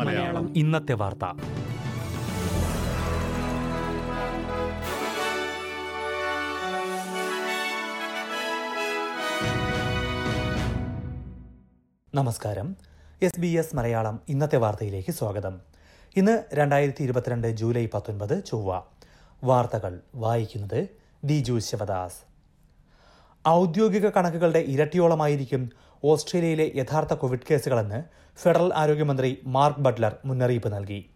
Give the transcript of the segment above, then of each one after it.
മലയാളം. ഇന്നത്തെ വാർത്ത. നമസ്കാരം. എസ് ബി എസ് മലയാളം ഇന്നത്തെ വാർത്തയിലേക്ക് സ്വാഗതം. ഇന്ന് രണ്ടായിരത്തി ഇരുപത്തിരണ്ട് ജൂലൈ പത്തൊൻപത് ചൊവ്വ. വാർത്തകൾ വായിക്കുന്നത് ദിജു ശിവദാസ്. ഔദ്യോഗിക കണക്കുകളുടെ ഇരട്ടിയോളമായിരിക്കും ഓസ്ട്രേലിയയിലെ യഥാർത്ഥ കോവിഡ് കേസുകളെന്ന് ഫെഡറൽ ആരോഗ്യമന്ത്രി മാർക്ക് ബട്ട്ലർ മുന്നറിയിപ്പ് നൽകി.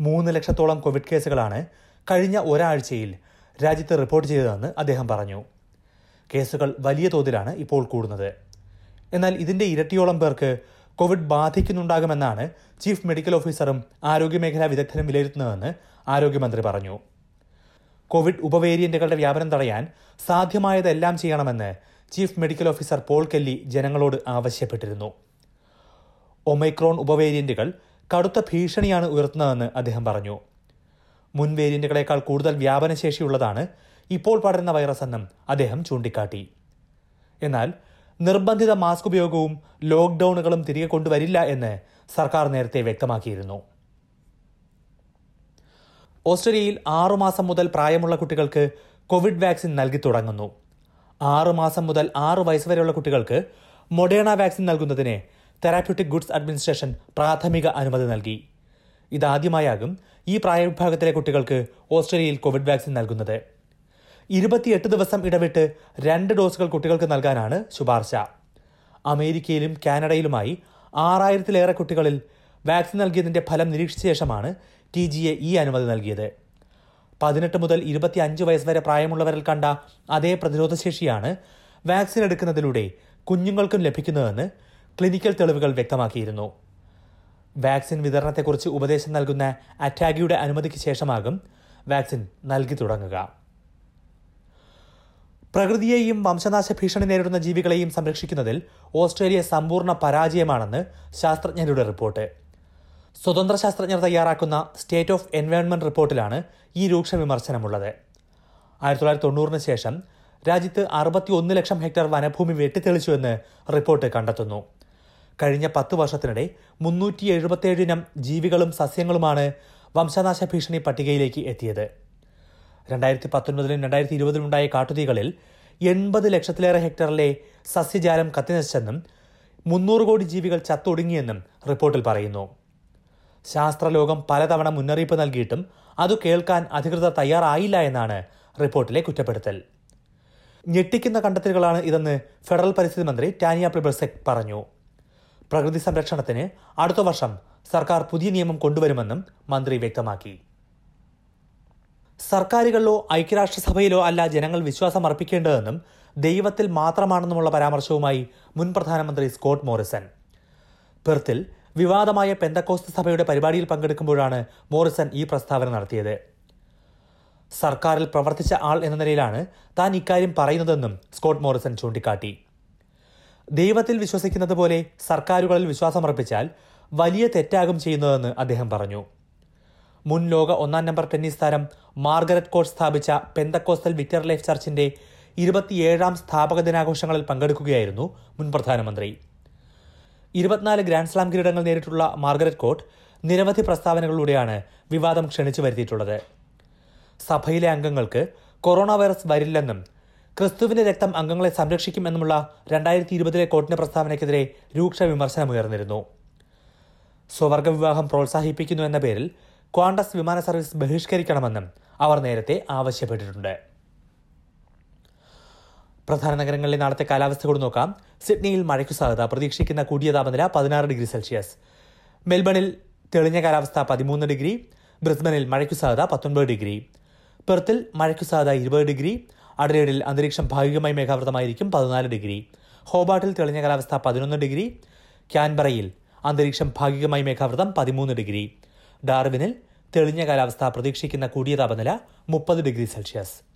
മൂന്ന് ലക്ഷത്തോളം കോവിഡ് കേസുകളാണ് കഴിഞ്ഞ ഒരാഴ്ചയിൽ രാജ്യത്ത് റിപ്പോർട്ട് ചെയ്തതെന്ന് അദ്ദേഹം പറഞ്ഞു. കേസുകൾ വലിയ തോതിലാണ് ഇപ്പോൾ കൂടുന്നത്. എന്നാൽ ഇതിന്റെ ഇരട്ടിയോളം പേർക്ക് കോവിഡ് ബാധിക്കുന്നുണ്ടാകുമെന്നാണ് ചീഫ് മെഡിക്കൽ ഓഫീസറും ആരോഗ്യമേഖലാ വിദഗ്ധരും വിലയിരുത്തുന്നതെന്ന് ആരോഗ്യമന്ത്രി പറഞ്ഞു. കോവിഡ് ഉപവേരിയന്റുകളുടെ വ്യാപനം തടയാൻ സാധ്യമായതെല്ലാം ചെയ്യണമെന്ന് chief medical officer Paul Kelly ജനങ്ങളോട് ആവശ്യപ്പെട്ടിരുന്നു. ഒമൈക്രോൺ ഉപവേരിയന്റുകൾ കടുത്ത ഭീഷണിയാണ് ഉയർത്തുന്നതെന്ന് അദ്ദേഹം പറഞ്ഞു. മുൻ വേരിയന്റുകളേക്കാൾ കൂടുതൽ വ്യാപനശേഷിയുള്ളതാണ് ഇപ്പോൾ പടരുന്ന വൈറസ് എന്നും അദ്ദേഹം ചൂണ്ടിക്കാട്ടി. എന്നാൽ നിർബന്ധിത മാസ്ക് ഉപയോഗവും ലോക്ക്ഡൌണുകളും തിരികെ കൊണ്ടുവരില്ല എന്ന് സർക്കാർ നേരത്തെ വ്യക്തമാക്കിയിരുന്നു. ഓസ്ട്രേലിയയിൽ ആറുമാസം മുതൽ പ്രായമുള്ള കുട്ടികൾക്ക് കോവിഡ് വാക്സിൻ നൽകി തുടങ്ങുന്നു. ആറുമാസം മുതൽ ആറു വയസ്സ് വരെയുള്ള കുട്ടികൾക്ക് മൊഡേണ വാക്സിൻ നൽകുന്നതിന് തെറാപ്യൂട്ടിക് ഗുഡ്സ് അഡ്മിനിസ്ട്രേഷൻ പ്രാഥമിക അനുമതി നൽകി. ഇതാദ്യമായാകും ഈ പ്രായവിഭാഗത്തിലെ കുട്ടികൾക്ക് ഓസ്ട്രേലിയയിൽ കോവിഡ് വാക്സിൻ നൽകുന്നത്. ഇരുപത്തിയെട്ട് ദിവസം ഇടവിട്ട് രണ്ട് ഡോസുകൾ കുട്ടികൾക്ക് നൽകാനാണ് ശുപാർശ. അമേരിക്കയിലും കാനഡയിലുമായി ആറായിരത്തിലേറെ കുട്ടികളിൽ വാക്സിൻ നൽകിയതിന്റെ ഫലം നിരീക്ഷിച്ച ശേഷമാണ് ടി ജി എ ഈ അനുമതി നൽകിയത്. പതിനെട്ട് മുതൽ ഇരുപത്തി അഞ്ച് വയസ്സ് വരെ പ്രായമുള്ളവരിൽ കണ്ട അതേ പ്രതിരോധശേഷിയാണ് വാക്സിൻ എടുക്കുന്നതിലൂടെ കുഞ്ഞുങ്ങൾക്കും ലഭിക്കുന്നതെന്ന് ക്ലിനിക്കൽ തെളിവുകൾ വ്യക്തമാക്കിയിരുന്നു. വാക്സിൻ വിതരണത്തെക്കുറിച്ച് ഉപദേശം നൽകുന്ന അറ്റാഗിയുടെ അനുമതിക്ക് ശേഷമാകും വാക്സിൻ നൽകി തുടങ്ങുക. പ്രകൃതിയെയും വംശനാശ ഭീഷണി നേരിടുന്ന ജീവികളെയും സംരക്ഷിക്കുന്നതിൽ ഓസ്ട്രേലിയ സമ്പൂർണ പരാജയമാണെന്ന് ശാസ്ത്രജ്ഞരുടെ റിപ്പോർട്ട്. സ്വതന്ത്ര ശാസ്ത്രജ്ഞർ തയ്യാറാക്കുന്ന സ്റ്റേറ്റ് ഓഫ് എൻവയോൺമെന്റ് റിപ്പോർട്ടിലാണ് ഈ രൂക്ഷ വിമർശനമുള്ളത്. ആയിരത്തി തൊള്ളായിരത്തി തൊണ്ണൂറിന് ശേഷം രാജ്യത്ത് അറുപത്തി ഒന്ന് ലക്ഷം ഹെക്ടർ വനഭൂമി വെട്ടിത്തെളിച്ചുവെന്ന് റിപ്പോർട്ട് കണ്ടെത്തുന്നു. കഴിഞ്ഞ പത്ത് വർഷത്തിനിടെ മുന്നൂറ്റി എഴുപത്തിയേഴ് ഇനം ജീവികളും സസ്യങ്ങളുമാണ് വംശനാശ ഭീഷണി പട്ടികയിലേക്ക് എത്തിയത്. രണ്ടായിരത്തി പത്തൊൻപതിലും രണ്ടായിരത്തി ഇരുപതിലുണ്ടായ കാട്ടുതീകളിൽ എൺപത് ലക്ഷത്തിലേറെ ഹെക്ടറിലെ സസ്യജാലം കത്തിനശിച്ചെന്നും മുന്നൂറ് കോടി ജീവികൾ ചത്തൊടുങ്ങിയെന്നും റിപ്പോർട്ടിൽ പറയുന്നു. ശാസ്ത്രലോകം പലതവണ മുന്നറിയിപ്പ് നൽകിയിട്ടും അത് കേൾക്കാൻ അധികൃതർ തയ്യാറായില്ല എന്നാണ് റിപ്പോർട്ടിലെ കുറ്റപ്പെടുത്തൽ. ഞെട്ടിക്കുന്ന കണ്ടെത്തലുകളാണ് ഇതെന്ന് ഫെഡറൽ പരിസ്ഥിതി മന്ത്രി ടാനിയ പ്രിബർസെക് പറഞ്ഞു. പ്രകൃതി സംരക്ഷണത്തിന് അടുത്ത വർഷം സർക്കാർ പുതിയ നിയമം കൊണ്ടുവരുമെന്നും മന്ത്രി വ്യക്തമാക്കി. സർക്കാരുകളിലോ ഐക്യരാഷ്ട്രസഭയിലോ അല്ല ജനങ്ങൾ വിശ്വാസം അർപ്പിക്കേണ്ടതെന്നും ദൈവത്തിൽ മാത്രമാണെന്നുമുള്ള പരാമർശവുമായി മുൻ പ്രധാനമന്ത്രി സ്കോട്ട് മോറിസൺ. പെർത്തിൽ വിവാദമായ പെന്തക്കോസ്ത് സഭയുടെ പരിപാടിയിൽ പങ്കെടുക്കുമ്പോഴാണ് മോറിസൺ ഈ പ്രസ്താവന നടത്തിയത്. സർക്കാരിൽ പ്രവർത്തിച്ച ആൾ എന്ന നിലയിലാണ് താൻ ഇക്കാര്യം പറയുന്നതെന്നും സ്കോട്ട് മോറിസൺ ചൂണ്ടിക്കാട്ടി. ദൈവത്തിൽ വിശ്വസിക്കുന്നത് പോലെ സർക്കാരുകളിൽ വിശ്വാസമർപ്പിച്ചാൽ വലിയ തെറ്റാകും ചെയ്യുന്നതെന്ന് അദ്ദേഹം പറഞ്ഞു. മുൻ ലോക ഒന്നാം നമ്പർ ടെന്നീസ് താരം മാർഗരറ്റ് കോട്ട് സ്ഥാപിച്ച പെന്തക്കോസ്റ്റൽ വിക്ടർ ലൈഫ് ചർച്ചിന്റെ ഇരുപത്തിയേഴാം സ്ഥാപക ദിനാഘോഷങ്ങളിൽ പങ്കെടുക്കുകയായിരുന്നു മുൻ പ്രധാനമന്ത്രി. ഇരുപത്തിനാല് ഗ്രാൻഡ് സ്ലാം കിരീടങ്ങൾ നേരിട്ടുള്ള മാർഗരറ്റ് കോട്ട് നിരവധി പ്രസ്താവനകളിലൂടെയാണ് വിവാദം ക്ഷണിച്ചു വരുത്തിയിട്ടുള്ളത്. സഭയിലെ അംഗങ്ങൾക്ക് കൊറോണ വൈറസ് വരില്ലെന്നും ക്രിസ്തുവിന്റെ രക്തം അംഗങ്ങളെ സംരക്ഷിക്കുമെന്നുമുള്ള രണ്ടായിരത്തി ഇരുപതിലെ കോട്ടിന്റെ പ്രസ്താവനയ്ക്കെതിരെ രൂക്ഷ വിമർശനമുയർന്നിരുന്നു സ്വവർഗ വിവാഹം പ്രോത്സാഹിപ്പിക്കുന്നു എന്ന പേരിൽ ക്വാണ്ടസ് വിമാന സർവീസ് ബഹിഷ്കരിക്കണമെന്നും അവർ നേരത്തെ ആവശ്യപ്പെട്ടിട്ടുണ്ട്. പ്രധാന നഗരങ്ങളിലെ നാളത്തെ കാലാവസ്ഥ കൂടി നോക്കാം. സിഡ്നിയിൽ മഴയ്ക്ക് സാധ്യത. പ്രതീക്ഷിക്കുന്ന കൂടിയ താപനില പതിനാറ് ഡിഗ്രി സെൽഷ്യസ്. മെൽബണിൽ തെളിഞ്ഞ കാലാവസ്ഥ പതിമൂന്ന് ഡിഗ്രി. ബ്രിസ്ബനിൽ മഴയ്ക്ക് സാധ്യത പത്തൊൻപത് ഡിഗ്രി. പെർത്തിൽ മഴയ്ക്ക് സാധ്യത ഇരുപത് ഡിഗ്രി. അഡലേഡിൽ അന്തരീക്ഷം ഭാഗികമായി മേഘാവൃതമായിരിക്കും പതിനാല് ഡിഗ്രി. ഹോബാട്ടിൽ തെളിഞ്ഞ കാലാവസ്ഥ പതിനൊന്ന് ഡിഗ്രി. ക്യാൻബറയിൽ അന്തരീക്ഷം ഭാഗികമായി മേഘാവൃതം പതിമൂന്ന് ഡിഗ്രി. ഡാർവിനിൽ തെളിഞ്ഞ കാലാവസ്ഥ പ്രതീക്ഷിക്കുന്ന കൂടിയ താപനില മുപ്പത് degree Celsius.